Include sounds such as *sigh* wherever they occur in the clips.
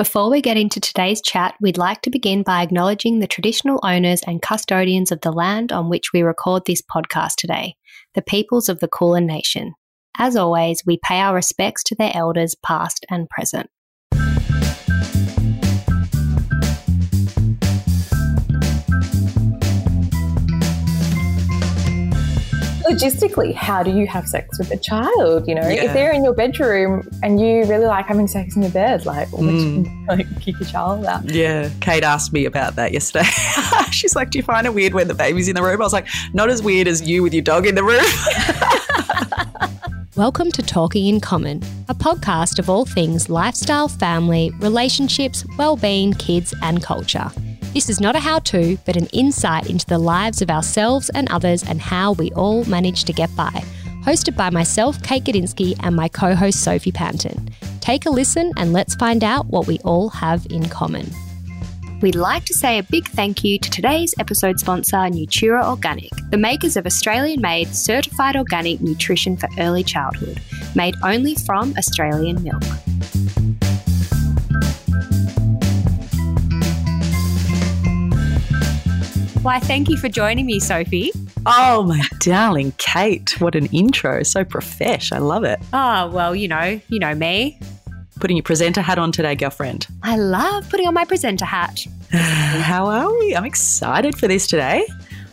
Before we get into today's chat, we'd like to begin by acknowledging the traditional owners and custodians of the land on which we record this podcast today, the peoples of the Kulin Nation. As always, we pay our respects to their elders, past and present. Logistically, how do you have sex with a child? You know, Yeah. if they're in your bedroom and you really like having sex in your bed, like, would mm. you *laughs* like kick your child out? Yeah, Kate asked me about that yesterday. *laughs* She's like, Do you find it weird when the baby's in the room? I was like, Not as weird as you with your dog in the room. *laughs* Welcome to Talking in Common, a podcast of all things lifestyle, family, relationships, well-being, kids, and culture. This is not a how-to, but an insight into the lives of ourselves and others and how we all manage to get by. Hosted by myself, Kate Gadinsky, and my co-host Sophie Panton. Take a listen and let's find out what we all have in common. We'd like to say a big thank you to today's episode sponsor, Nutura Organic, the makers of Australian made certified organic nutrition for early childhood, made only from Australian milk. Why, thank you for joining me, Sophie. oh, my darling Kate. What an intro. So profesh. I love it. Oh, well, you know, you know me. Putting your presenter hat on today, girlfriend. I love putting on my presenter hat. *sighs* How are we? I'm excited for this today.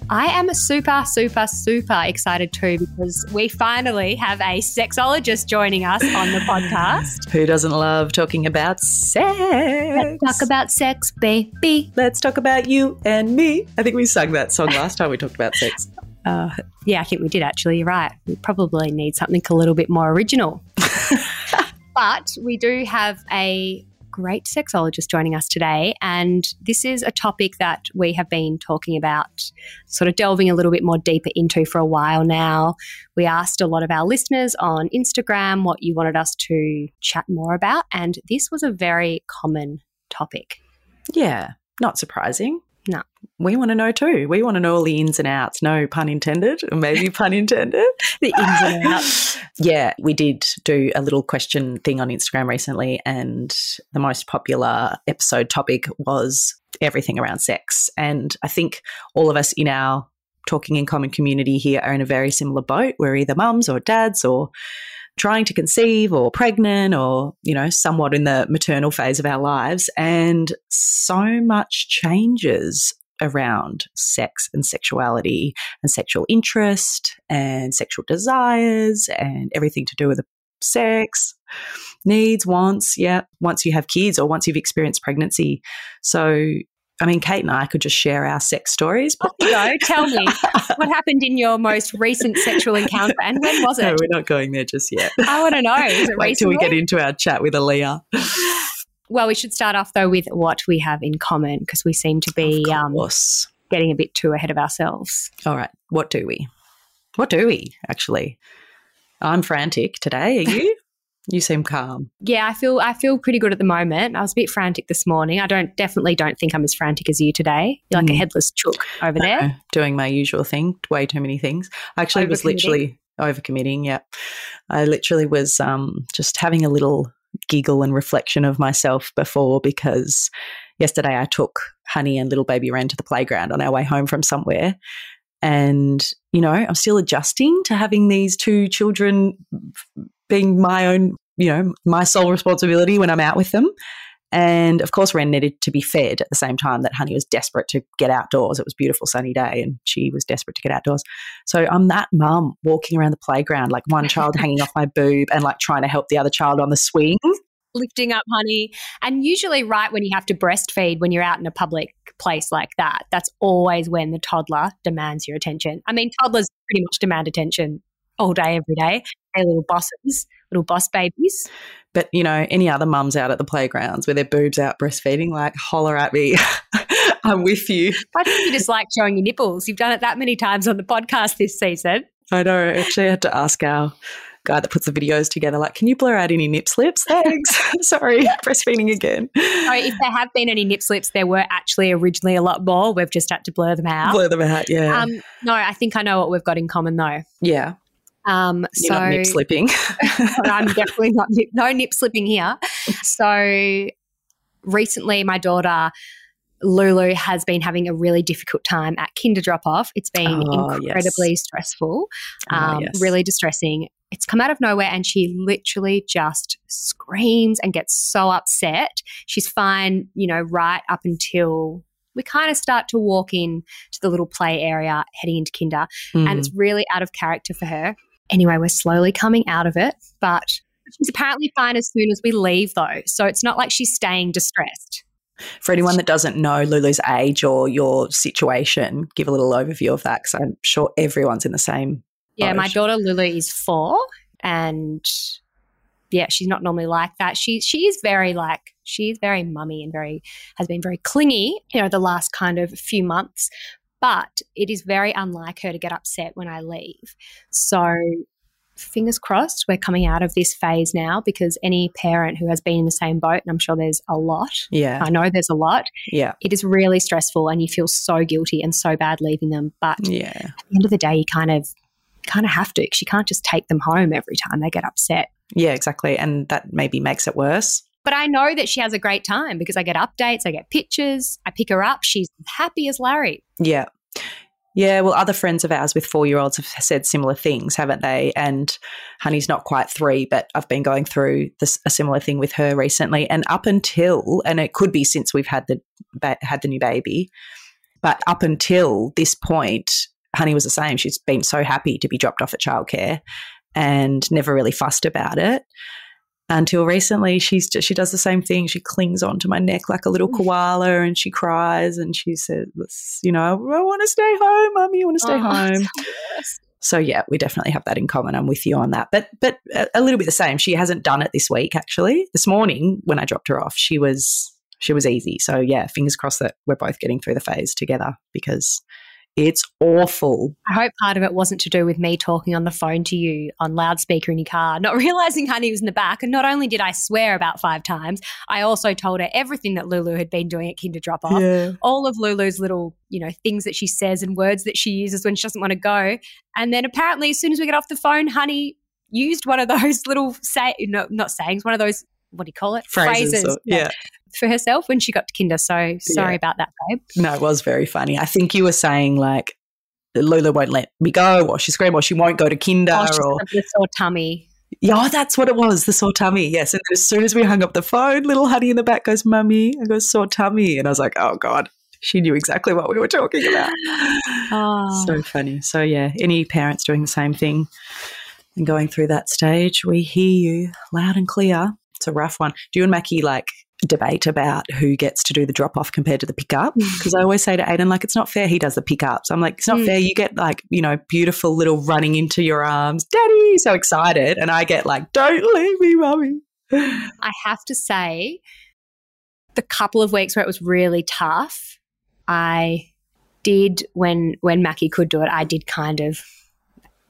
I am super, super, super excited too because we finally have a sexologist joining us on the podcast. Who doesn't love talking about sex? Let's talk about sex, baby. Let's talk about you and me. I think we sang that song last time we talked about sex. *laughs* Uh, yeah, I think we did actually. You're right. We probably need something a little bit more original. *laughs* but we do have a great sexologist joining us today. And this is a topic that we have been talking about, sort of delving a little bit more deeper into for a while now. We asked a lot of our listeners on Instagram what you wanted us to chat more about. And this was a very common topic. Yeah, not surprising. We want to know too. We want to know all the ins and outs. No pun intended, maybe *laughs* pun intended. The ins and outs. *laughs* Yeah, we did do a little question thing on Instagram recently, and the most popular episode topic was everything around sex. And I think all of us in our Talking in Common community here are in a very similar boat. We're either mums or dads or trying to conceive or pregnant or, you know, somewhat in the maternal phase of our lives. And so much changes around sex and sexuality and sexual interest and sexual desires and everything to do with the sex needs wants yeah once you have kids or once you've experienced pregnancy so i mean kate and i could just share our sex stories but You know, tell me *laughs* what happened in your most recent sexual encounter and when was it? no we're not going there just yet oh, I want to know. Is it *laughs* wait till we get into our chat with Aaliyah. Well, we should start off though with what we have in common because we seem to be um, getting a bit too ahead of ourselves. All right. What do we? What do we actually? I'm frantic today. Are you? *laughs* you seem calm. Yeah, I feel I feel pretty good at the moment. I was a bit frantic this morning. I don't definitely don't think I'm as frantic as you today. You're like a Mm. headless chook over there. Doing my usual thing, way too many things. I actually was literally overcommitting. Yeah. I literally was um, just having a little giggle and reflection of myself before because yesterday I took Honey and little baby Ren to the playground on our way home from somewhere. And, you know, I'm still adjusting to having these two children being my own, you know, my sole responsibility when I'm out with them. And of course, Ren needed to be fed at the same time that Honey was desperate to get outdoors. It was a beautiful sunny day and she was desperate to get outdoors. So I'm that mum walking around the playground, like one child *laughs* hanging off my boob and like trying to help the other child on the swing. Mm-hmm. Lifting up honey. And usually right when you have to breastfeed when you're out in a public place like that, that's always when the toddler demands your attention. I mean, toddlers pretty much demand attention all day, every day. They're little bosses, little boss babies. But, you know, any other mums out at the playgrounds with their boobs out breastfeeding, like holler at me. *laughs* I'm with you. I think you just like showing your nipples. You've done it that many times on the podcast this season. I know. Actually, I had to ask our guy that puts the videos together, like, can you blur out any nip slips? Thanks. *laughs* Sorry, breastfeeding again. So if there have been any nip slips, there were actually originally a lot more. We've just had to blur them out. Blur them out, yeah. Um, no, I think I know what we've got in common though. yeah. Um, You're so not nip slipping. *laughs* I'm definitely not nip, no nip slipping here. So recently, my daughter Lulu has been having a really difficult time at kinder drop off. It's been Oh, incredibly yes. stressful, Ah, um, yes. really distressing. It's come out of nowhere and she literally just screams and gets so upset. She's fine, you know, right up until we kind of start to walk in to the little play area heading into kinder Mm. and it's really out of character for her. Anyway, we're slowly coming out of it, but she's apparently fine as soon as we leave though. So it's not like she's staying distressed. For anyone that doesn't know Lulu's age or your situation, give a little overview of that because I'm sure everyone's in the same. Yeah, my daughter Lulu is four, and yeah, she's not normally like that. She she is very like she is very mummy and very has been very clingy. You know, the last kind of few months, but it is very unlike her to get upset when I leave. So. Fingers crossed, we're coming out of this phase now because any parent who has been in the same boat, and I'm sure there's a lot, Yeah, I know there's a lot, yeah, it is really stressful and you feel so guilty and so bad leaving them. But yeah, at the end of the day, you kind of kind of have to because you can't just take them home every time they get upset. yeah, exactly. And that maybe makes it worse. But I know that she has a great time because I get updates, I get pictures, I pick her up. She's happy as Larry. Yeah. Yeah, well, other friends of ours with four year olds have said similar things, haven't they? And Honey's not quite three, but I've been going through this, a similar thing with her recently. And up until, and it could be since we've had the ba- had the new baby, but up until this point, Honey was the same. She's been so happy to be dropped off at childcare and never really fussed about it. Until recently, she's just, she does the same thing. She clings onto my neck like a little koala, and she cries, and she says, "You know, I want to stay home, mummy. I want to stay Oh, *laughs* home." it's the worst. So yeah, we definitely have that in common. I'm with you on that. But but a, a little bit the same. She hasn't done it this week actually. This morning when I dropped her off, she was she was easy. So yeah, fingers crossed that we're both getting through the phase together because it's awful. I hope part of it wasn't to do with me talking on the phone to you on loudspeaker in your car, not *laughs* realizing Honey was in the back. And not only did I swear about five times, I also told her everything that Lulu had been doing at kinder drop off. Yeah. all of Lulu's little, you know, things that she says and words that she uses when she doesn't want to go. And then apparently, as soon as we get off the phone, Honey used one of *laughs* those little say, no, not sayings, one of those what do you call it? Phrases. or- yeah. for herself when she got to Kinder. So sorry Yeah. about that, babe. No, it was very funny. I think you were saying like Lulu won't let me go, or she scream, or she won't go to kinder, Oh, or a sore tummy. yeah, oh, that's what it was, the sore tummy. Yes, and as soon as we hung up the phone, little Honey in the back goes, "Mummy," I go, "Sore tummy," and I was like, "Oh God." She knew exactly what we were talking about. Oh. *gasps* So funny. So, yeah, any parents doing the same thing and going through that stage, we hear you loud and clear. It's a rough one. Do you and Mackie like debate about who gets to do the drop off compared to the pickup? Because I always say to Aiden, like, it's not fair he does the pickups. I'm like, it's not Mm. fair. You get like, you know, beautiful little running into your arms, daddy, so excited. And I get like, don't leave me, mummy. I have to say, the couple of weeks where it was really tough, I did when when Mackie could do it. I did kind of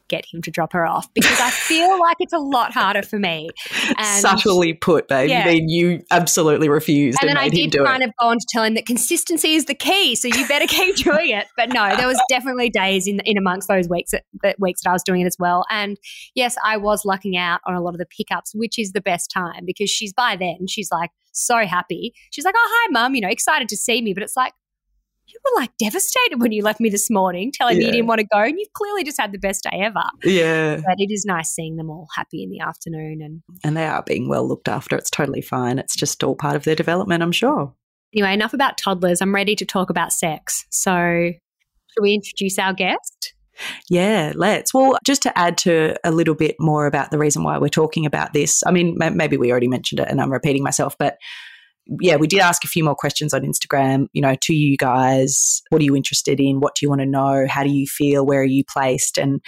get him to drop her off because I feel like it's a lot harder for me. And Subtly put, babe. Yeah. Mean, you absolutely refused and and, then I did kind it. of go on to tell him that consistency is the key, so you better keep *laughs* doing it. But no, there was definitely days in in amongst those weeks that, that weeks that I was doing it as well. And yes, I was lucking out on a lot of the pickups, which is the best time because she's by then she's like so happy. She's like, "Oh hi, mum," you know, excited to see me. But it's like you were like devastated when you left me this morning, telling me you didn't want to go, and you've clearly just had the best day ever. Yeah. But it is nice seeing them all happy in the afternoon and and they are being well looked after. It's totally fine. It's just all part of their development, I'm sure. Anyway, enough about toddlers. I'm ready to talk about sex. So, should we introduce our guest? Yeah, let's. Well, just to add to a little bit more about the reason why we're talking about this, I mean, ma- maybe we already mentioned it and I'm repeating myself, but yeah, we did ask a few more questions on Instagram, you know, to you guys. What are you interested in? What do you want to know? How do you feel? Where are you placed? And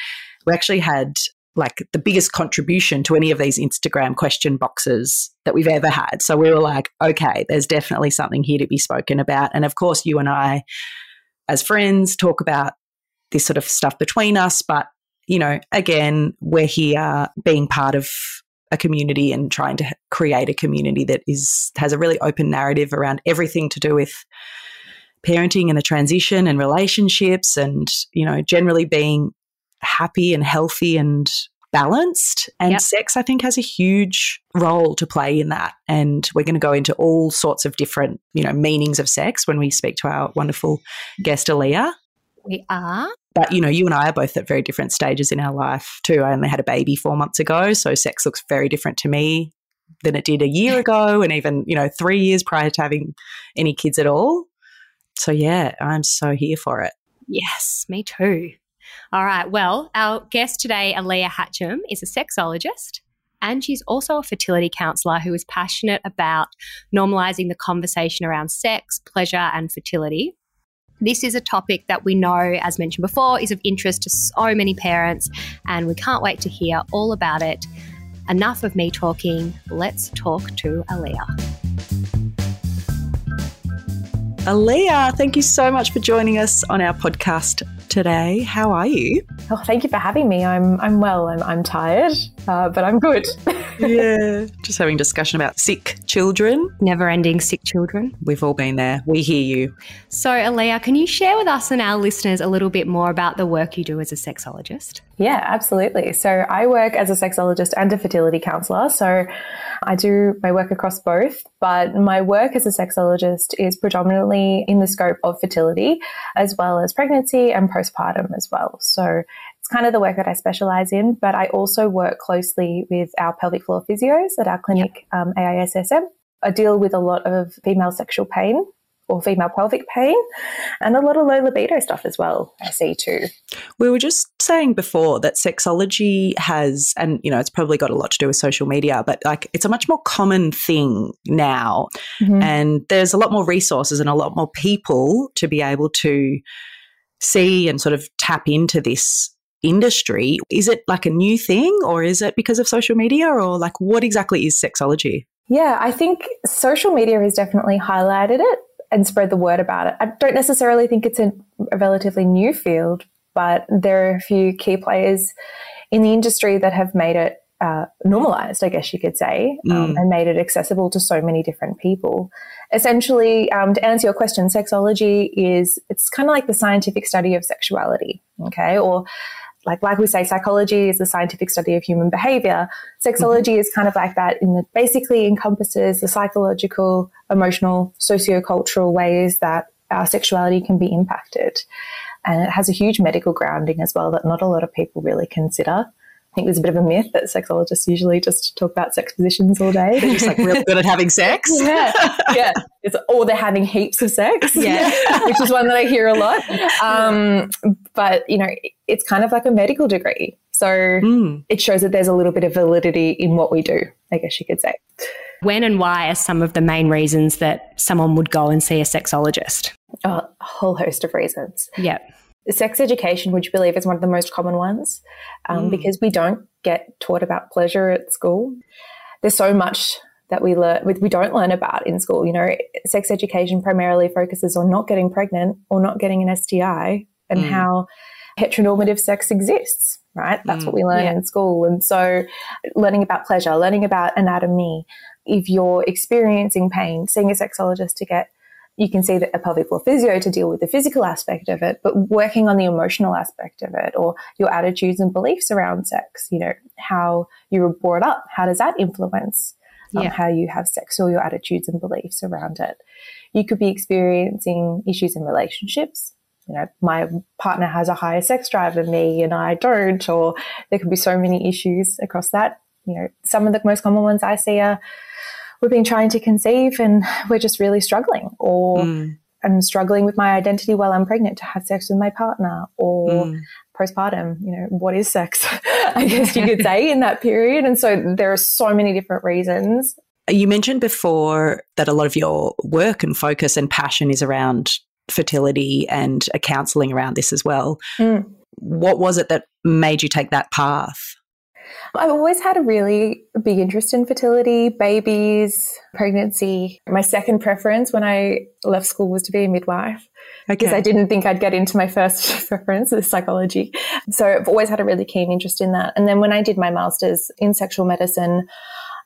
we actually had like the biggest contribution to any of these Instagram question boxes that we've ever had. So we were like, okay, there's definitely something here to be spoken about. And of course, you and I, as friends, talk about this sort of stuff between us. But, you know, again, we're here being part of a community and trying to create a community that is has a really open narrative around everything to do with parenting and the transition and relationships and, you know, generally being happy and healthy and balanced. And Yep. sex, I think, has a huge role to play in that. And we're going to go into all sorts of different, you know, meanings of sex when we speak to our wonderful guest, Aaliyah. We are. But, you know, you and I are both at very different stages in our life, too. I only had a baby four months ago. So sex looks very different to me than it did a year *laughs* ago and even, you know, three years prior to having any kids at all. So, yeah, I'm so here for it. Yes, me too. All right. Well, our guest today, Aaliyah Hatcham, is a sexologist and she's also a fertility counselor who is passionate about normalizing the conversation around sex, pleasure, and fertility. This is a topic that we know, as mentioned before, is of interest to so many parents, and we can't wait to hear all about it. Enough of me talking. Let's talk to Aaliyah. Aaliyah, thank you so much for joining us on our podcast today. How are you? Oh, thank you for having me. I'm I'm well. I'm I'm tired, uh, but I'm good. *laughs* yeah, just having discussion about sick children. Never ending sick children. We've all been there. We hear you. So, Aaliyah, can you share with us and our listeners a little bit more about the work you do as a sexologist? Yeah, absolutely. So I work as a sexologist and a fertility counselor. So I do my work across both, but my work as a sexologist is predominantly in the scope of fertility as well as pregnancy and postpartum as well. So it's kind of the work that I specialize in, but I also work closely with our pelvic floor physios at our clinic, um, AISSM. I deal with a lot of female sexual pain or female pelvic pain and a lot of low libido stuff as well, I see too. We were just saying before that sexology has, and you know, it's probably got a lot to do with social media, but like it's a much more common thing now. Mhm. And there's a lot more resources and a lot more people to be able to see and sort of tap into this industry. Is it like a new thing or is it because of social media or like what exactly is sexology? Yeah, I think social media has definitely highlighted it and spread the word about it. I don't necessarily think it's a, a relatively new field, but there are a few key players in the industry that have made it uh, normalized, I guess you could say, um, Mm. and made it accessible to so many different people. Essentially, um, to answer your question, sexology is it's kind of like the scientific study of sexuality, okay, or like like we say, psychology is the scientific study of human behavior. Sexology is kind of like that in that basically encompasses the psychological, emotional, sociocultural ways that our sexuality can be impacted. And it has a huge medical grounding as well that not a lot of people really consider. I think there's a bit of a myth that sexologists usually just talk about sex positions all day. They're just like real good at having sex. *laughs* yeah, yeah. It's, or they're having heaps of sex, *laughs* Yeah. *laughs* which is one that I hear a lot. Um, but you know, it's kind of like a medical degree, so Mm. it shows that there's a little bit of validity in what we do. I guess you could say. When and why are some of the main reasons that someone would go and see a sexologist? a whole host of reasons. Yeah. Sex education, would you believe, is one of the most common ones um, Mm. because we don't get taught about pleasure at school. There's so much that we learn we don't learn about in school. You know, sex education primarily focuses on not getting pregnant or not getting an STI and Mm. how heteronormative sex exists. Right, that's Mm. what we learn Yeah. in school, and so learning about pleasure, learning about anatomy. If you're experiencing pain, seeing a sexologist to get you can see that a pelvic floor physio to deal with the physical aspect of it, but working on the emotional aspect of it or your attitudes and beliefs around sex, you know, how you were brought up, how does that influence um, Yeah. how you have sex or your attitudes and beliefs around it? You could be experiencing issues in relationships. You know, my partner has a higher sex drive than me and I don't, or there could be so many issues across that. You know, some of the most common ones I see are we've been trying to conceive and we're just really struggling, or Mm. I'm struggling with my identity while I'm pregnant to have sex with my partner, or Mm. postpartum, you know, what is sex? *laughs* I *laughs* guess you could say in that period. And so there are so many different reasons. You mentioned before that a lot of your work and focus and passion is around fertility and a counselling around this as well. Mm. What was it that made you take that path? I've always had a really big interest in fertility, babies, pregnancy. My second preference when I left school was to be a midwife because I didn't think I'd get into my first *laughs* preference, is psychology. So I've always had a really keen interest in that. And then when I did my master's in sexual medicine,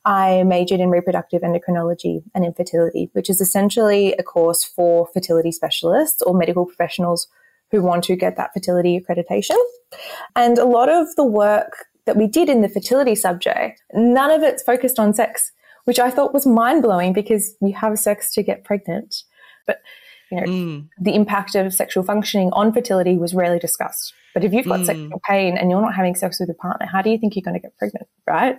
I majored in reproductive endocrinology and infertility, which is essentially a course for fertility specialists or medical professionals who want to get that fertility accreditation. And a lot of the work that we did in the fertility subject, none of it's focused on sex, which I thought was mind blowing because you have sex to get pregnant. But, you know, mm. the impact of sexual functioning on fertility was rarely discussed. But if you've got mm. sexual pain and you're not having sex with your partner, how do you think you're going to get pregnant, right?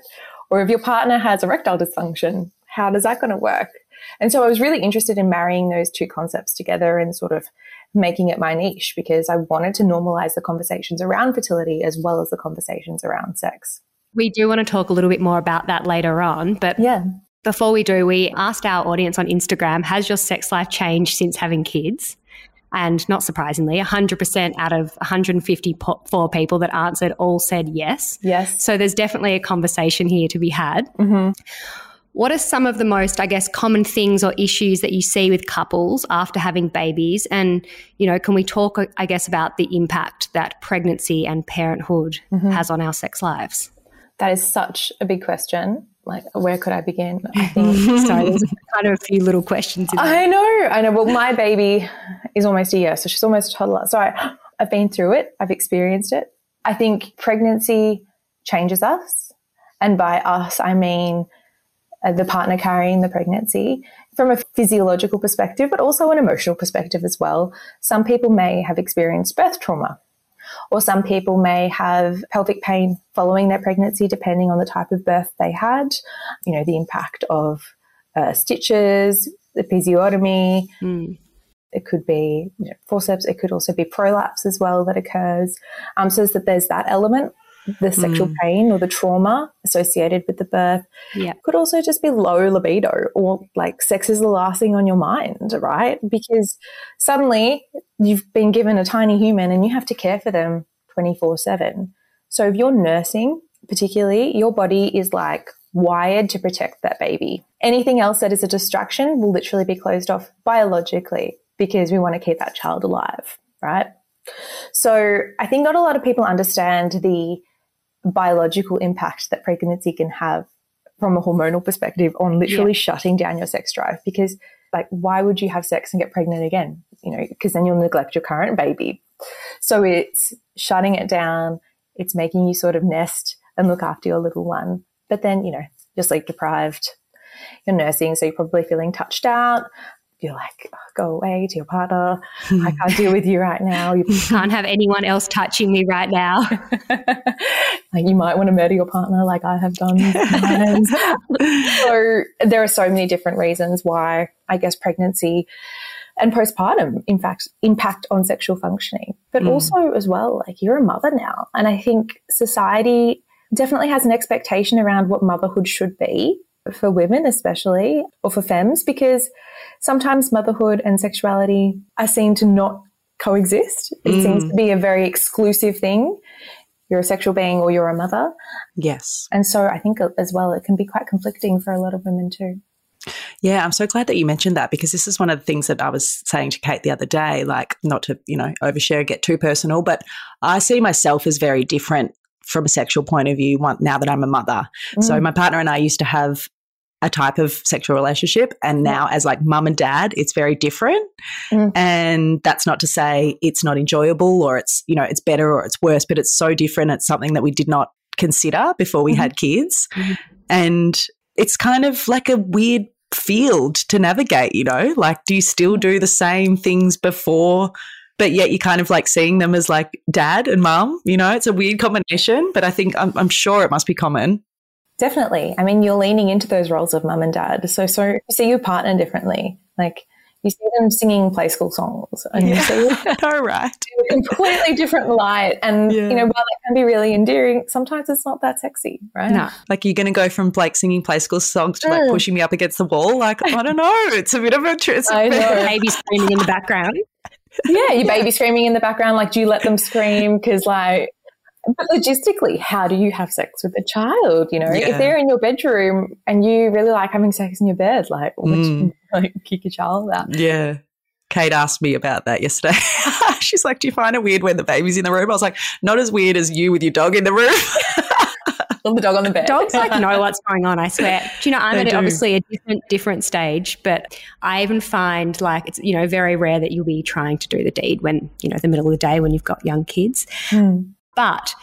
Or if your partner has erectile dysfunction, how does that going to work? And so I was really interested in marrying those two concepts together and sort of making it my niche because I wanted to normalize the conversations around fertility as well as the conversations around sex. We do want to talk a little bit more about that later on, but yeah. Before we do, we asked our audience on Instagram, has your sex life changed since having kids? And not surprisingly, 100% out of 154 people that answered all said yes. Yes. So there's definitely a conversation here to be had. Mm-hmm. What are some of the most, I guess, common things or issues that you see with couples after having babies? And, you know, can we talk, I guess, about the impact that pregnancy and parenthood mm-hmm. has on our sex lives? That is such a big question. Like, where could I begin? *laughs* I think. Sorry, there's kind of a few little questions. I know, I know. Well, my baby is almost a year, so she's almost a toddler. So I, *gasps* I've been through it, I've experienced it. I think pregnancy changes us. And by us, I mean the partner carrying the pregnancy from a physiological perspective, but also an emotional perspective as well. Some people may have experienced birth trauma, or some people may have pelvic pain following their pregnancy, depending on the type of birth they had. You know, the impact of uh, stitches, episiotomy. Mm. It could be you know, forceps. It could also be prolapse as well that occurs. Um, so that there's that element the sexual mm. pain or the trauma associated with the birth. Yeah. Could also just be low libido or like sex is the last thing on your mind, right? Because suddenly you've been given a tiny human and you have to care for them 24 7. So if you're nursing, particularly, your body is like wired to protect that baby. Anything else that is a distraction will literally be closed off biologically because we want to keep that child alive, right? So I think not a lot of people understand the biological impact that pregnancy can have from a hormonal perspective on literally yeah. shutting down your sex drive. Because like why would you have sex and get pregnant again? You know because then you'll neglect your current baby. So it's shutting it down. It's making you sort of nest and look after your little one. But then you know you're sleep deprived you're nursing so you're probably feeling touched out you're like, oh, go away to your partner. *laughs* I can't deal with you right now. You *laughs* can't have anyone else touching me right now. *laughs* like you might want to murder your partner, like I have done. so there are so many different reasons why I guess pregnancy and postpartum, in fact, impact on sexual functioning. But mm. also as well, like you're a mother now, and I think society definitely has an expectation around what motherhood should be for women, especially, or for femmes, because sometimes motherhood and sexuality are seen to not coexist. It mm. seems to be a very exclusive thing. You're a sexual being or you're a mother. Yes. And so I think as well, it can be quite conflicting for a lot of women too. Yeah, I'm so glad that you mentioned that because this is one of the things that I was saying to Kate the other day, like not to, you know, overshare, get too personal, but I see myself as very different from a sexual point of view now that I'm a mother. Mm. So my partner and I used to have a type of sexual relationship. And now, as like mum and dad, it's very different. Mm. And that's not to say it's not enjoyable or it's, you know, it's better or it's worse, but it's so different. It's something that we did not consider before we mm-hmm. had kids. Mm-hmm. And it's kind of like a weird field to navigate, you know? Like, do you still do the same things before? But yet you're kind of like seeing them as like dad and mum, you know, it's a weird combination, but I think I'm, I'm sure it must be common. Definitely. I mean, you're leaning into those roles of mum and dad. So, so you see your partner differently. Like you see them singing play school songs and yeah. you see *laughs* All right. a completely different light. And, yeah. you know, while it can be really endearing, sometimes it's not that sexy, right? No. Like you're going to go from like singing play school songs to like mm. pushing me up against the wall. Like, I don't know. It's a bit of a truth. I know. *laughs* Baby screaming in the background. Yeah, your baby screaming in the background. Like, do you let them scream? Because, like, but logistically, how do you have sex with a child? You know, yeah. if they're in your bedroom and you really like having sex in your bed, like, mm. you, *laughs* like kick your child out? Yeah. Kate asked me about that yesterday. *laughs* She's like, Do you find it weird when the baby's in the room? I was like, Not as weird as you with your dog in the room. *laughs* the dog on the bed. Dogs like know what's going on. I swear. Do you know? I'm they at do. obviously a different different stage, but I even find like it's you know very rare that you'll be trying to do the deed when you know the middle of the day when you've got young kids. Mm. But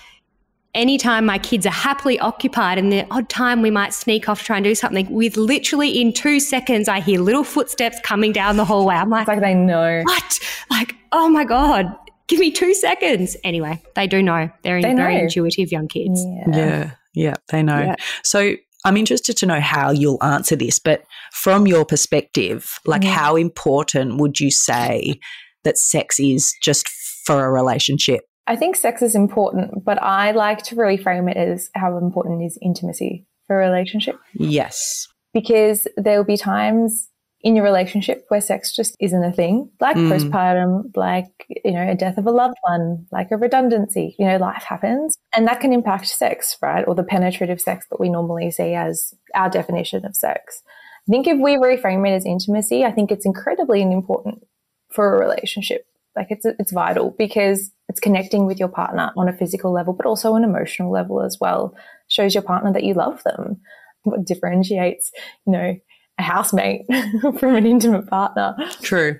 anytime my kids are happily occupied and the odd time we might sneak off to try and do something, with literally in two seconds, I hear little footsteps coming down the hallway. I'm like, It's like they know. what? Like, oh my God, give me two seconds. Anyway, they do know. They're They very know. intuitive young kids. Yeah, yeah, they know. Yeah. So I'm interested to know how you'll answer this, but from your perspective, like Mhm. how important would you say that sex is just for a relationship? I think sex is important, but I like to really frame it as how important is intimacy for a relationship. Yes. Because there will be times in your relationship where sex just isn't a thing, like Mm. postpartum, like, you know, a death of a loved one, like a redundancy, you know, life happens. And that can impact sex, right? Or the penetrative sex that we normally see as our definition of sex. I think if we reframe it as intimacy, I think it's incredibly important for a relationship. Like it's it's vital because it's connecting with your partner on a physical level, but also an emotional level as well. Shows your partner that you love them. What differentiates, you know, a housemate *laughs* from an intimate partner. True.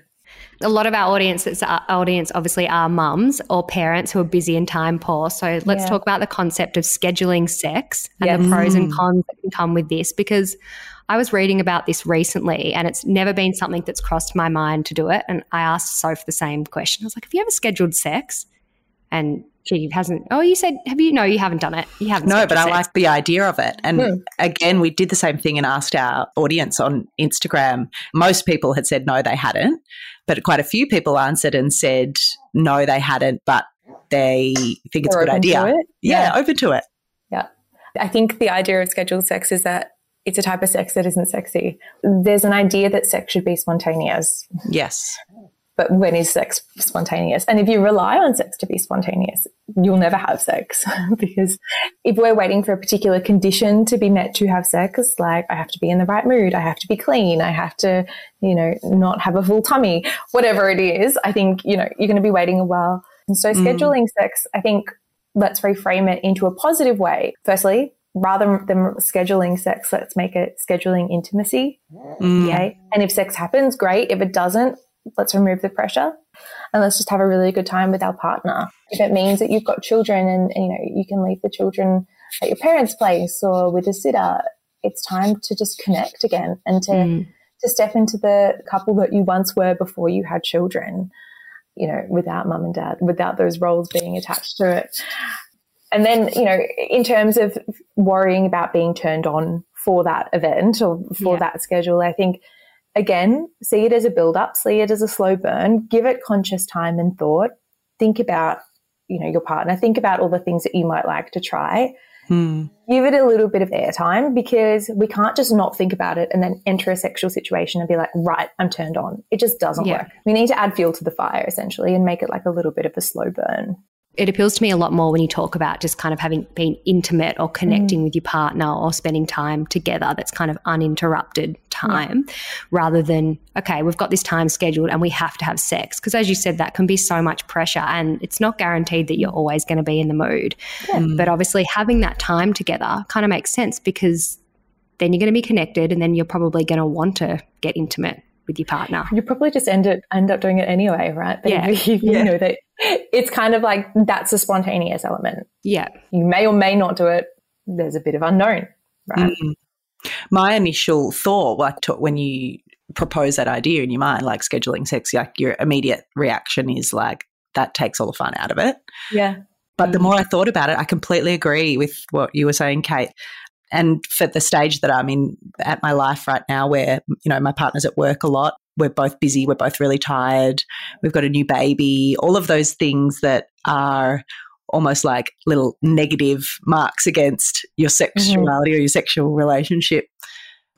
a lot of our audience, it's our audience obviously are mums or parents who are busy and time poor. So let's Yeah. talk about the concept of scheduling sex and Yes. the pros and Mm. cons that can come with this because I was reading about this recently and it's never been something that's crossed my mind to do it. And I asked Soph the same question. I was like, Have you ever scheduled sex? And she hasn't. Oh, you said, Have you? No, you haven't done it. You haven't. No, but I like the idea of it. And Hmm. again, we did the same thing and asked our audience on Instagram. Most people had said no, they hadn't, but quite a few people answered and said no, they hadn't, but they think it's a They're good open to idea. it. Yeah, open to it. Yeah. I think the idea of scheduled sex is that it's a type of sex that isn't sexy. There's an idea that sex should be spontaneous, Yes. but when is sex spontaneous? And if you rely on sex to be spontaneous, you'll never have sex *laughs* because if we're waiting for a particular condition to be met to have sex, like I have to be in the right mood, I have to be clean, I have to, you know, not have a full tummy, whatever it is, I think, you know, you're going to be waiting a while. And so Mm. scheduling sex, I think let's reframe it into a positive way. Firstly, rather than scheduling sex, let's make it scheduling intimacy. Mm. Okay. And if sex happens, great. If it doesn't, let's remove the pressure and let's just have a really good time with our partner. If it means that you've got children and, you know, you can leave the children at your parents' place or with a sitter, it's time to just connect again and to, Mm. to step into the couple that you once were before you had children, you know, without mum and dad, without those roles being attached to it. And then, you know, in terms of worrying about being turned on for that event or for Yeah. that schedule, I think again, see it as a build up, see it as a slow burn, give it conscious time and thought. Think about, you know, your partner, think about all the things that you might like to try. Mm. Give it a little bit of airtime because we can't just not think about it and then enter a sexual situation and be like, right, I'm turned on. It just doesn't Yeah. work. We need to add fuel to the fire essentially and make it like a little bit of a slow burn. It appeals to me a lot more when you talk about just kind of having been intimate or connecting with your partner or spending time together that's kind of uninterrupted time rather than okay we've got this time scheduled and we have to have sex. Because as you said that can be so much pressure and it's not guaranteed that you're always going to be in the mood. Mm. but obviously having that time together kind of makes sense because then you're going to be connected and then you're probably going to want to get intimate with your partner You probably just end it end up doing it anyway, right? But Yeah. you, *laughs* you Yeah. know that it's kind of like that's a spontaneous element. yeah You may or may not do it. There's a bit of unknown, right? Mm. My initial thought, like to, when you propose that idea in your mind, like scheduling sex, like your immediate reaction is like, that takes all the fun out of it. Yeah. But the Mm. more I thought about it, I completely agree with what you were saying, Kate. And for the stage that I'm in at my life right now, where, you know, my partner's at work a lot, we're both busy, we're both really tired, we've got a new baby, all of those things that are almost like little negative marks against your sexuality or your sexual relationship.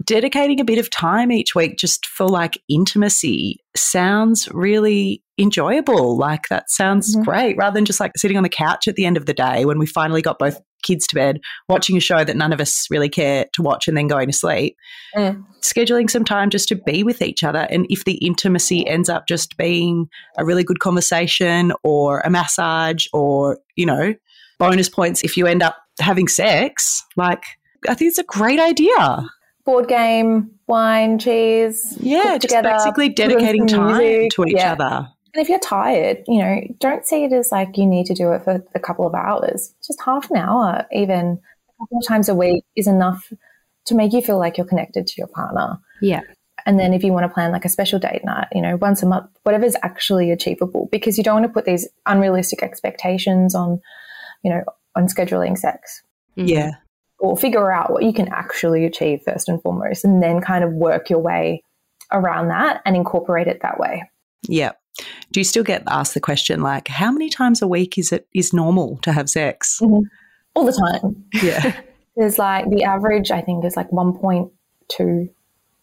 Dedicating a bit of time each week just for like intimacy sounds really enjoyable. Like that sounds Mhm. great rather than just like sitting on the couch at the end of the day when we finally got both kids to bed, watching a show that none of us really care to watch and then going to sleep. Mm. Scheduling some time just to be with each other. And if the intimacy ends up just being a really good conversation or a massage or, you know, bonus points if you end up having sex, like, I think it's a great idea. Board game, wine, cheese. Yeah, just together, basically dedicating time to each Yeah. other. And if you're tired, you know, don't see it as like you need to do it for a couple of hours. Just half an hour, even a couple of times a week, is enough to make you feel like you're connected to your partner. Yeah. And then if you want to plan like a special date night, you know, once a month, whatever's actually achievable, because you don't want to put these unrealistic expectations on, you know, on scheduling sex. Mm-hmm. Yeah. Or figure out what you can actually achieve first and foremost, and then kind of work your way around that and incorporate it that way. Yeah. Do you still get asked the question like, how many times a week is it is normal to have sex? Mm-hmm. All the time. Yeah. *laughs* *laughs* There's like the average, I think, is like 1.2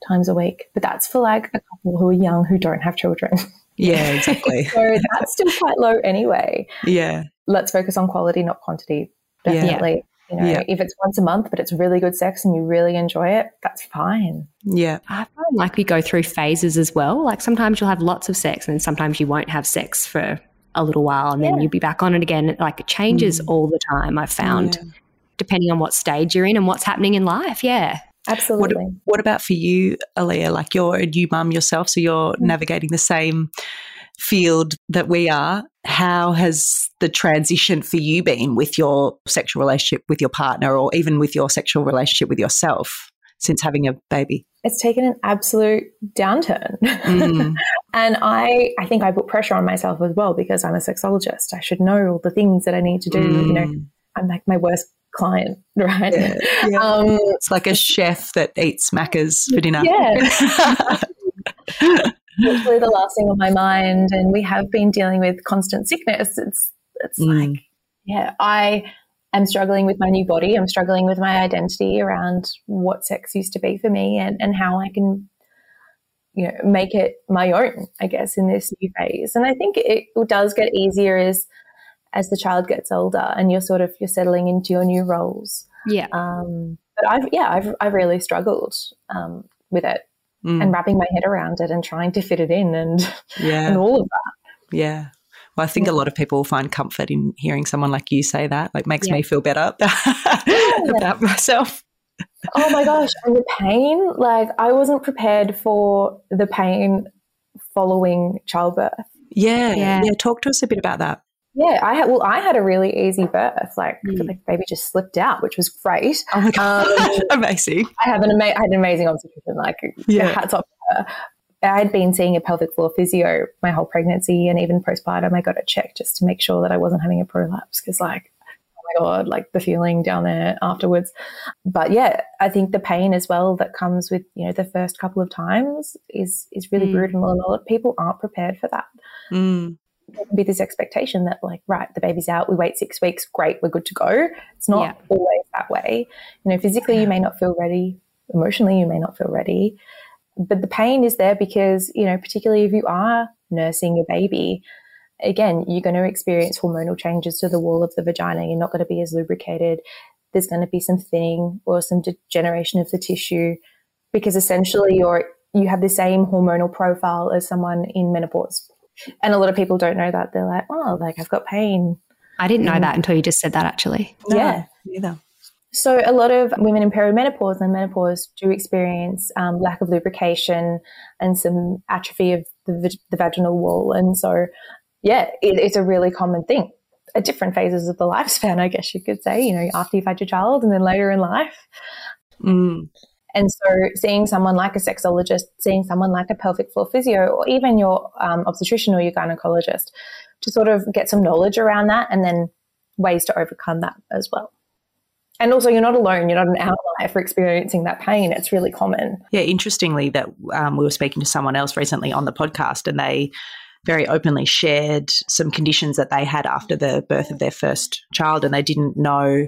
times a week, but that's for like a couple who are young who don't have children. Yeah, *laughs* exactly. so that's still quite low anyway. Yeah. Let's focus on quality, not quantity. Definitely. Yeah. You know, yeah. if it's once a month, but it's really good sex and you really enjoy it, that's fine. Yeah. I find like we go through phases as well. Like sometimes you'll have lots of sex and sometimes you won't have sex for a little while and then you'll be back on it again. Like it changes mm. all the time, I've found, yeah. depending on what stage you're in and what's happening in life. Yeah. Absolutely. What, what about for you, Aaliyah? Like you're a new mum yourself, so you're mm. navigating the same field that we are. How has the transition for you been with your sexual relationship with your partner or even with your sexual relationship with yourself since having a baby? It's taken an absolute downturn. Mm. *laughs* and I I think I put pressure on myself as well because I'm a sexologist. I should know all the things that I need to do. Mm. You know, mm. I'm like my worst client, *laughs* right? Yeah, yeah. Um, it's like a chef that eats Macca's for dinner. Yeah. *laughs* literally the last thing on my mind. And we have been dealing with constant sickness. It's it's mm. like, yeah, I am struggling with my new body. I'm struggling with my identity around what sex used to be for me and, and how I can, you know, make it my own, I guess, in this new phase. And I think it does get easier as as the child gets older and you're sort of you're settling into your new roles. Yeah. Um, but I've yeah, I've I've really struggled um, with it mm. and wrapping my head around it and trying to fit it in and *laughs* yeah. and all of that. Yeah. Well, I think a lot of people find comfort in hearing someone like you say that. Like makes yeah. me feel better *laughs* about myself. Oh my gosh, and the pain, like I wasn't prepared for the pain following childbirth. Yeah, yeah. Yeah, talk to us a bit about that. Yeah, I had well, I had a really easy birth. Like mm. the baby just slipped out, which was great. Oh my god, um, *laughs* amazing! I have an ama- I had an amazing obstetrician. Like, yeah, hats off to her. I had been seeing a pelvic floor physio my whole pregnancy and even postpartum. I got it checked just to make sure that I wasn't having a prolapse because, like, oh my god, like the feeling down there afterwards. But yeah, I think the pain as well that comes with you know the first couple of times is is really mm. brutal. And a lot of people aren't prepared for that. Mm be this expectation that like right the baby's out we wait six weeks great we're good to go. It's not yeah. always that way. You know physically you may not feel ready. Emotionally you may not feel ready. But the pain is there because you know particularly if you are nursing your baby again you're going to experience hormonal changes to the wall of the vagina. You're not going to be as lubricated. There's going to be some thinning or some degeneration of the tissue because essentially you're you have the same hormonal profile as someone in menopause and a lot of people don't know that. They're like, oh, like I've got pain. I didn't know that until you just said that actually. No, yeah. Neither. So a lot of women in perimenopause and menopause do experience um, lack of lubrication and some atrophy of the, the vaginal wall. And so, yeah, it, it's a really common thing at different phases of the lifespan, I guess you could say, you know, after you've had your child and then later in life. Mm. And so, seeing someone like a sexologist, seeing someone like a pelvic floor physio, or even your um, obstetrician or your gynecologist to sort of get some knowledge around that and then ways to overcome that as well. And also, you're not alone. You're not an outlier for experiencing that pain. It's really common. Yeah, interestingly, that um, we were speaking to someone else recently on the podcast, and they very openly shared some conditions that they had after the birth of their first child, and they didn't know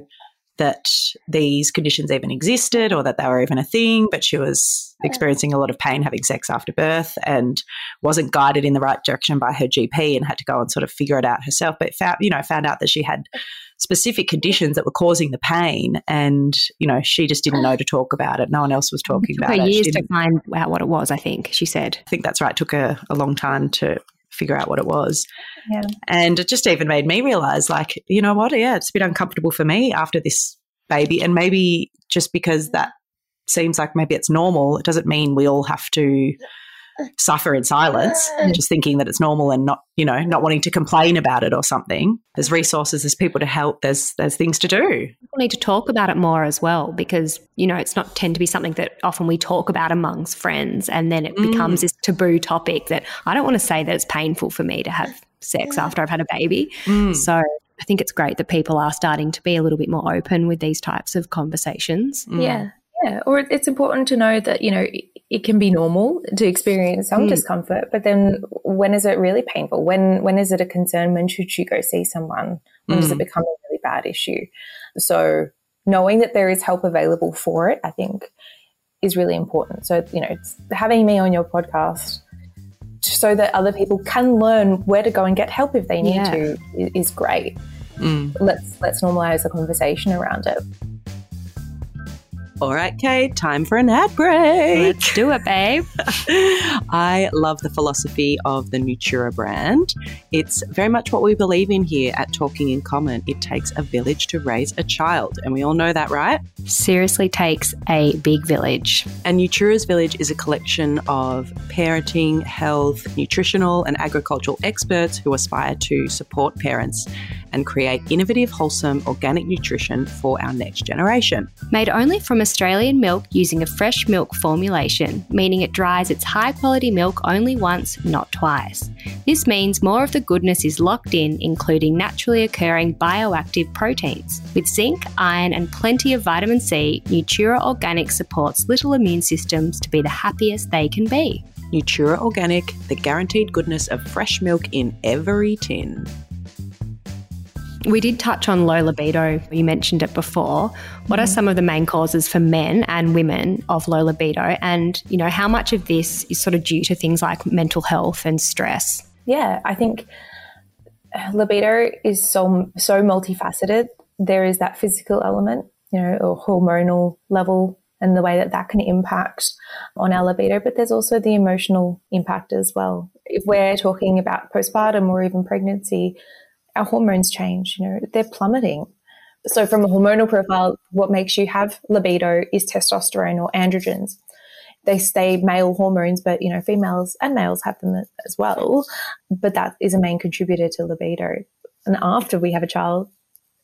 that these conditions even existed or that they were even a thing, but she was experiencing a lot of pain having sex after birth and wasn't guided in the right direction by her GP and had to go and sort of figure it out herself. But found, you know, found out that she had specific conditions that were causing the pain, and you know, she just didn't know to talk about it. No one else was talking it took about her it. Years to find out what it was. I think she said. I think that's right. It took her a long time to figure out what it was. Yeah. And it just even made me realize, like, you know what? Yeah, it's a bit uncomfortable for me after this baby. And maybe just because that seems like maybe it's normal, it doesn't mean we all have to suffer in silence, just thinking that it's normal and not, you know, not wanting to complain about it or something. There's resources, there's people to help, there's there's things to do. People need to talk about it more as well because, you know, it's not tend to be something that often we talk about amongst friends and then it mm. becomes this taboo topic that I don't want to say that it's painful for me to have sex after I've had a baby. Mm. So I think it's great that people are starting to be a little bit more open with these types of conversations. Mm. Yeah. Yeah. Or it's important to know that, you know, it can be normal to experience some mm. discomfort, but then when is it really painful? When when is it a concern? When should you go see someone? When mm. does it mm. become a really bad issue? So knowing that there is help available for it, I think is really important. So, you know, having me on your podcast so that other people can learn where to go and get help if they need yeah. to is great. Mm. Let's let's normalize the conversation around it. All right, Kate, time for an ad break. Let's do it, babe. *laughs* I love the philosophy of the Nutura brand. It's very much what we believe in here at Talking in Common. It takes a village to raise a child, and we all know that, right? Seriously takes a big village. And Nutura's Village is a collection of parenting, health, nutritional, and agricultural experts who aspire to support parents and create innovative, wholesome, organic nutrition for our next generation. Made only from a Australian milk using a fresh milk formulation, meaning it dries its high quality milk only once, not twice. This means more of the goodness is locked in, including naturally occurring bioactive proteins. With zinc, iron, and plenty of vitamin C, Nutura Organic supports little immune systems to be the happiest they can be. Nutura Organic, the guaranteed goodness of fresh milk in every tin. We did touch on low libido. You mentioned it before. What are mm-hmm. some of the main causes for men and women of low libido? And, you know, how much of this is sort of due to things like mental health and stress? Yeah, I think libido is so so multifaceted. There is that physical element, you know, or hormonal level and the way that that can impact on our libido, but there's also the emotional impact as well. If we're talking about postpartum or even pregnancy, our hormones change, you know, they're plummeting. So from a hormonal profile, what makes you have libido is testosterone or androgens. They stay male hormones, but you know, females and males have them as well. But that is a main contributor to libido. And after we have a child,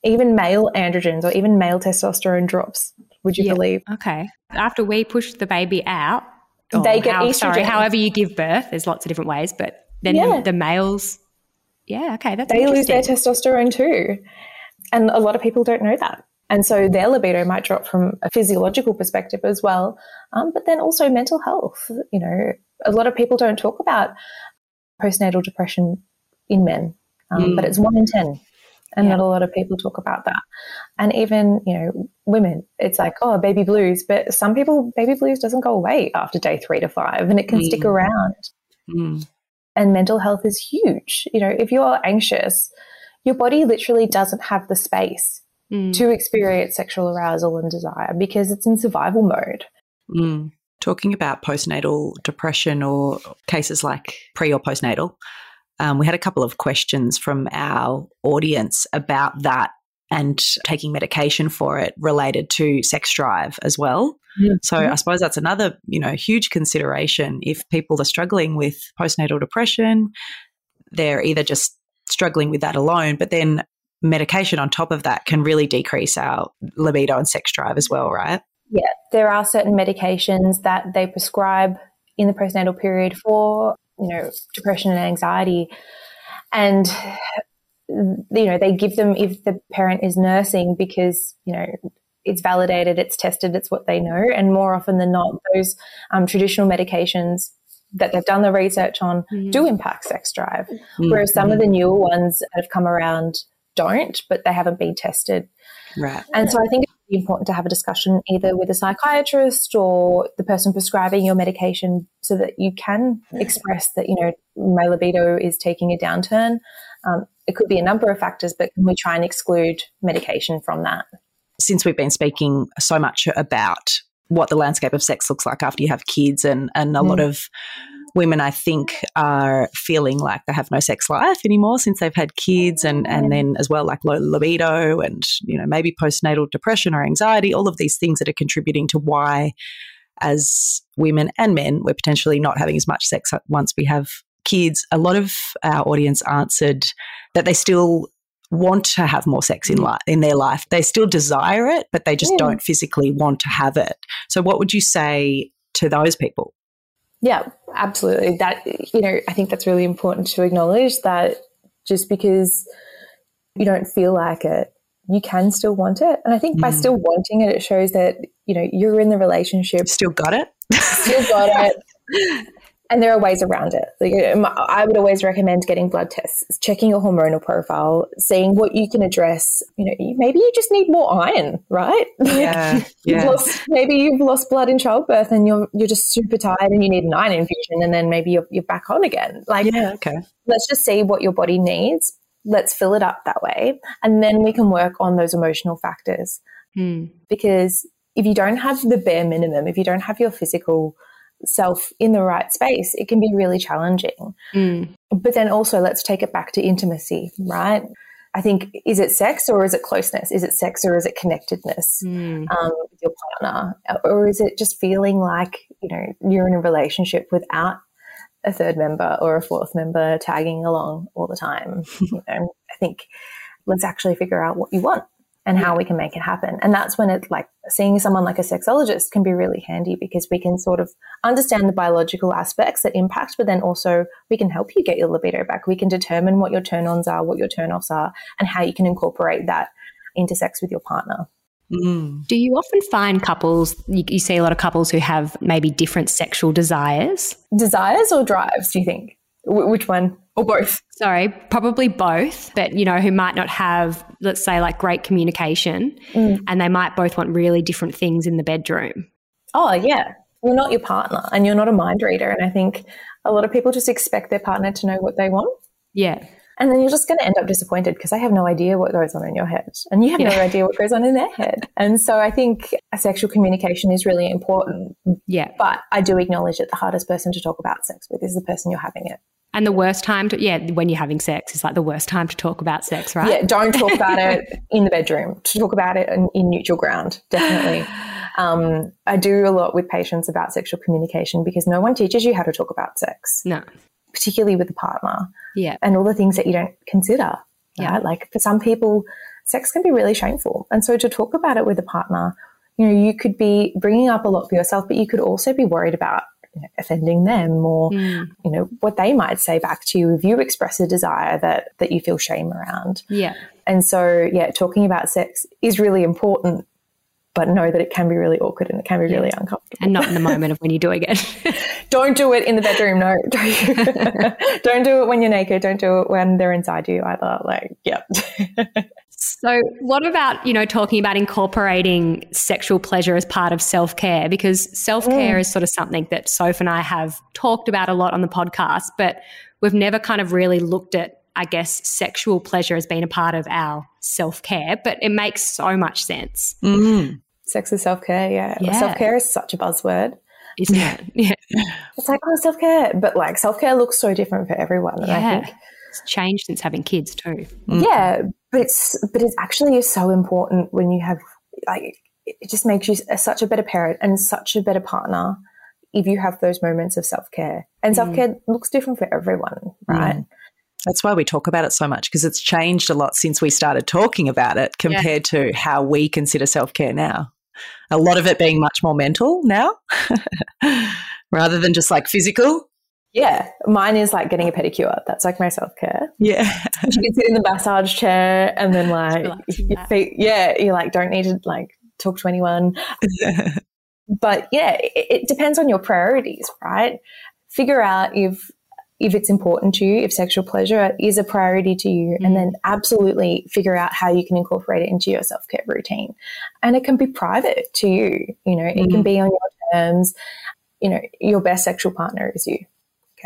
even male androgens or even male testosterone drops. Would you yeah. believe? Okay. After we push the baby out, they get how, estrogen. Sorry, however you give birth, there's lots of different ways, but then yeah. the, the males yeah, okay, that's they lose their testosterone too, and a lot of people don't know that. And so their libido might drop from a physiological perspective as well, um, but then also mental health. You know, a lot of people don't talk about postnatal depression in men, um, mm. but it's one in ten, and yeah. not a lot of people talk about that. And even you know, women, it's like oh, baby blues, but some people baby blues doesn't go away after day three to five, and it can mm. stick around. Mm and mental health is huge. You know, if you're anxious, your body literally doesn't have the space mm. to experience sexual arousal and desire because it's in survival mode. Mm. Talking about postnatal depression or cases like pre or postnatal, um, we had a couple of questions from our audience about that and taking medication for it related to sex drive as well. Mm-hmm. So I suppose that's another, you know, huge consideration if people are struggling with postnatal depression, they're either just struggling with that alone, but then medication on top of that can really decrease our libido and sex drive as well, right? Yeah, there are certain medications that they prescribe in the postnatal period for, you know, depression and anxiety. And you know, they give them if the parent is nursing because, you know, it's validated, it's tested, it's what they know. And more often than not, those um, traditional medications that they've done the research on mm. do impact sex drive, mm. whereas some mm. of the newer ones that have come around don't, but they haven't been tested. Right. And so I think it's important to have a discussion either with a psychiatrist or the person prescribing your medication so that you can express that, you know, my libido is taking a downturn. Um, it could be a number of factors, but can we try and exclude medication from that? Since we've been speaking so much about what the landscape of sex looks like after you have kids, and, and a mm. lot of women, I think, are feeling like they have no sex life anymore since they've had kids, and, and then as well, like low libido and, you know, maybe postnatal depression or anxiety, all of these things that are contributing to why as women and men, we're potentially not having as much sex once we have kids. A lot of our audience answered that they still want to have more sex in mm. life in their life. They still desire it, but they just yeah. don't physically want to have it. So what would you say to those people? Yeah, absolutely. That you know, I think that's really important to acknowledge that just because you don't feel like it, you can still want it. And I think mm. by still wanting it, it shows that you know you're in the relationship. Still got it. Still got *laughs* it. And there are ways around it. Like, um, I would always recommend getting blood tests, checking your hormonal profile, seeing what you can address. You know, maybe you just need more iron, right? *laughs* Yeah, yeah. Lost, maybe you've lost blood in childbirth, and you're you're just super tired, and you need an iron infusion, and then maybe you're you're back on again. Like, yeah, okay. Let's just see what your body needs. Let's fill it up that way, and then we can work on those emotional factors. Hmm. Because if you don't have the bare minimum, if you don't have your physical self in the right space, it can be really challenging. Mm. But then also, let's take it back to intimacy, right? I think, is it sex or is it closeness? Is it sex or is it connectedness mm. um, with your partner? Or is it just feeling like, you know, you're in a relationship without a third member or a fourth member tagging along all the time? *laughs* you know, I think let's actually figure out what you want and how we can make it happen. And that's when it like seeing someone like a sexologist can be really handy because we can sort of understand the biological aspects that impact, but then also we can help you get your libido back. We can determine what your turn ons are, what your turn offs are, and how you can incorporate that into sex with your partner. Mm. Do you often find couples, you, you see a lot of couples who have maybe different sexual desires? Desires or drives, do you think? W- which one? Or both? Sorry, probably both, but you know, who might not have, let's say, like great communication mm. and they might both want really different things in the bedroom. Oh, yeah. You're not your partner and you're not a mind reader. And I think a lot of people just expect their partner to know what they want. Yeah. And then you're just going to end up disappointed because they have no idea what goes on in your head and you have yeah. no idea what goes on in their head. And so I think sexual communication is really important. Yeah. But I do acknowledge that the hardest person to talk about sex with is the person you're having it. And the worst time to, yeah, when you're having sex is like the worst time to talk about sex, right? Yeah, don't talk about it *laughs* in the bedroom. To talk about it in, in neutral ground, definitely. *sighs* Um, I do a lot with patients about sexual communication because no one teaches you how to talk about sex. No. Particularly with a partner. Yeah. And all the things that you don't consider. Right? Yeah. Like for some people, sex can be really shameful. And so to talk about it with a partner, you know, you could be bringing up a lot for yourself, but you could also be worried about you know, offending them or mm. you know what they might say back to you if you express a desire that that you feel shame around. Yeah. And so yeah talking about sex is really important but know that it can be really awkward and it can be yeah. really uncomfortable. And not in the moment of when you're doing it *laughs* don't do it in the bedroom no. Don't, *laughs* don't do it when you're naked. Don't do it when they're inside you either. Like yeah *laughs* So, what about, you know, talking about incorporating sexual pleasure as part of self care? Because self care mm. is sort of something that Soph and I have talked about a lot on the podcast, but we've never kind of really looked at, I guess, sexual pleasure as being a part of our self care, but it makes so much sense. Mm. Sex is self care, yeah. yeah. Self care is such a buzzword. Isn't it? *laughs* Yeah. It's like, oh, self care. But like, self care looks so different for everyone. Yeah. I think it's changed since having kids too. Mm. Yeah, but it's but it's actually so important when you have like it just makes you such a better parent and such a better partner if you have those moments of self care. And mm. self care looks different for everyone, right? Mm. That's why we talk about it so much because it's changed a lot since we started talking about it compared yeah. to how we consider self care now. A lot of it being much more mental now *laughs* rather than just like physical. Yeah, mine is like getting a pedicure. That's like my self care. Yeah, you can sit in the massage chair and then like your feet. Yeah, you like don't need to like talk to anyone. *laughs* but yeah, it, it depends on your priorities, right? Figure out if if it's important to you, if sexual pleasure is a priority to you, mm. and then absolutely figure out how you can incorporate it into your self care routine. And it can be private to you. You know, mm. it can mm. be on your terms. You know, your best sexual partner is you.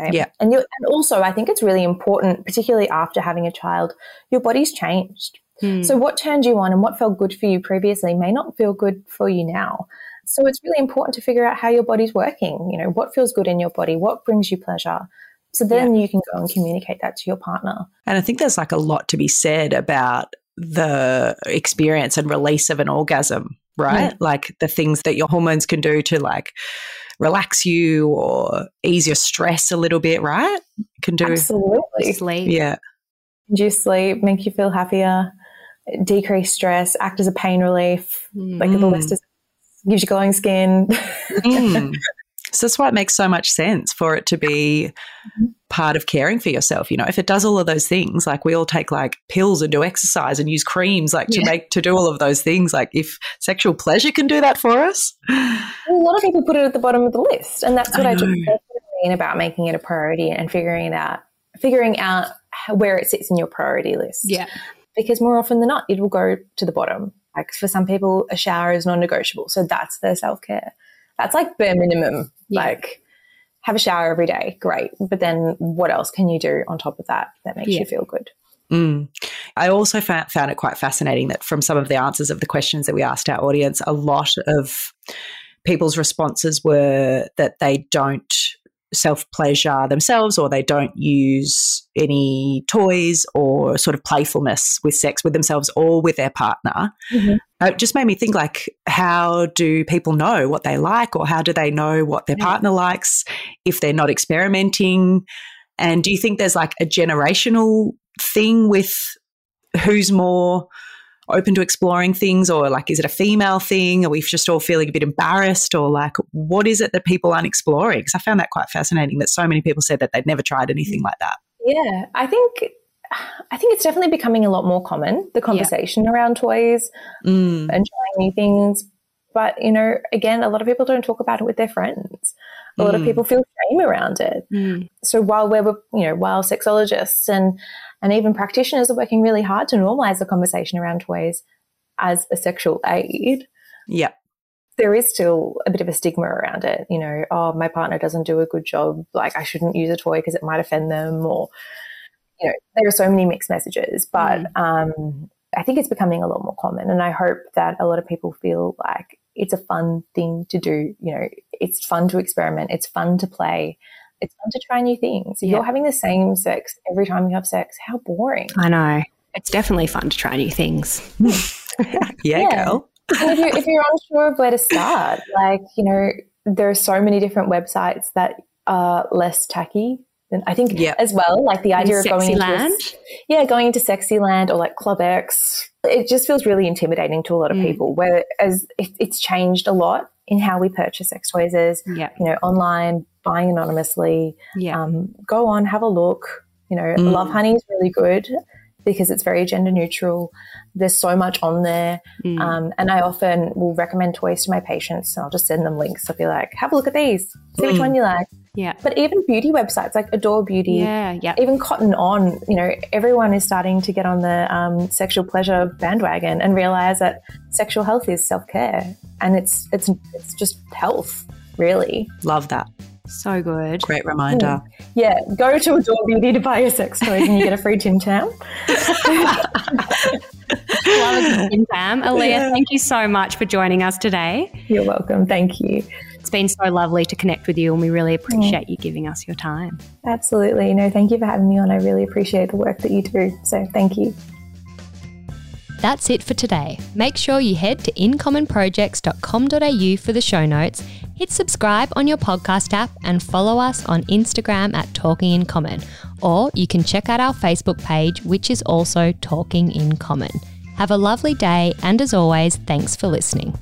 Okay. Yeah. And you and also I think it's really important, particularly after having a child, your body's changed. Hmm. So what turned you on and what felt good for you previously may not feel good for you now. So it's really important to figure out how your body's working. You know, what feels good in your body, what brings you pleasure. So then yeah. you can go and communicate that to your partner. And I think there's like a lot to be said about the experience and release of an orgasm right? Yeah. Like the things that your hormones can do to like relax you or ease your stress a little bit, right? Can do absolutely sleep. Yeah, induce sleep, make you feel happier, decrease stress, act as a pain relief, mm. like the list is, gives you glowing skin. mm. *laughs* So that's why it makes so much sense for it to be mm-hmm. part of caring for yourself. You know, if it does all of those things, like we all take like pills and do exercise and use creams, like to yeah. make to do all of those things. Like if sexual pleasure can do that for us, a lot of people put it at the bottom of the list, and that's what I, I just mean about making it a priority and figuring it out, figuring out where it sits in your priority list. Yeah, because more often than not, it will go to the bottom. Like for some people, a shower is non-negotiable, so that's their self care. That's like bare minimum yeah. Like, have a shower every day, great. But then what else can you do on top of that that makes yeah. you feel good? Mm. I also found, found it quite fascinating that from some of the answers of the questions that we asked our audience, a lot of people's responses were that they don't self pleasure themselves or they don't use any toys or sort of playfulness with sex with themselves or with their partner. Mm-hmm. It just made me think like, how do people know what they like or how do they know what their partner likes if they're not experimenting? And do you think there's like a generational thing with who's more open to exploring things or like is it a female thing are we just all feeling a bit embarrassed or like what is it that people aren't exploring because i found that quite fascinating that so many people said that they'd never tried anything like that yeah i think i think it's definitely becoming a lot more common the conversation yeah. around toys mm. and trying new things but you know again a lot of people don't talk about it with their friends a lot of mm. people feel shame around it. Mm. So while we're, you know, while sexologists and and even practitioners are working really hard to normalize the conversation around toys as a sexual aid. Yeah. There is still a bit of a stigma around it. You know, oh, my partner doesn't do a good job. Like, I shouldn't use a toy because it might offend them. Or, you know, there are so many mixed messages. But mm. um, I think it's becoming a lot more common. And I hope that a lot of people feel like it's a fun thing to do. You know, it's fun to experiment, it's fun to play it's fun to try new things. If yeah. you're having the same sex every time you have sex, how boring. I know. It's definitely fun to try new things. *laughs* yeah, yeah, girl. if you're, if you're unsure of where to start, like, you know, there are so many different websites that are less tacky than I think yep. as well. Like the idea of going into land. yeah, going into Sexyland or like Club X, it just feels really intimidating to a lot of mm. people. Whereas it, it's changed a lot in how we purchase sex toys as yep. you know online buying anonymously. Yeah. Um, go on, have a look. You know, mm. Lovehoney is really good because it's very gender neutral. There's so much on there. Mm. Um, and I often will recommend toys to my patients. And I'll just send them links. I'll be like, have a look at these, see mm. which one you like. Yeah. But even beauty websites like Adore Beauty, yeah, yeah. even Cotton On, you know, everyone is starting to get on the um, sexual pleasure bandwagon and realize that sexual health is self care and it's it's it's just health, really. Love that. So good. Great reminder. Yeah, go to Adore Beauty to buy your sex toys and you get a free Tim Tam. *laughs* Love a Tim Tam. Aaliyah, yeah. thank you so much for joining us today. You're welcome. Thank you. It's been so lovely to connect with you and we really appreciate you giving us your time. Absolutely. No, thank you for having me on. I really appreciate the work that you do. So thank you. That's it for today. Make sure you head to incommonprojects.com.au for the show notes, hit subscribe on your podcast app, and follow us on Instagram at Talking in Common. Or you can check out our Facebook page, which is also Talking in Common. Have a lovely day, and as always, thanks for listening.